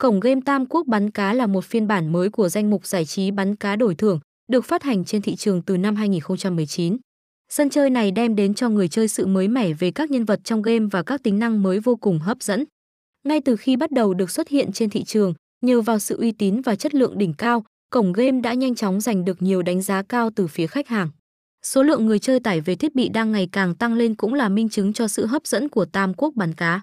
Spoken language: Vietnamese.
Cổng game Tam Quốc bắn cá là một phiên bản mới của danh mục giải trí bắn cá đổi thưởng, được phát hành trên thị trường từ năm 2019. Sân chơi này đem đến cho người chơi sự mới mẻ về các nhân vật trong game và các tính năng mới vô cùng hấp dẫn. Ngay từ khi bắt đầu được xuất hiện trên thị trường, nhờ vào sự uy tín và chất lượng đỉnh cao, cổng game đã nhanh chóng giành được nhiều đánh giá cao từ phía khách hàng. Số lượng người chơi tải về thiết bị đang ngày càng tăng lên cũng là minh chứng cho sự hấp dẫn của Tam Quốc bắn cá.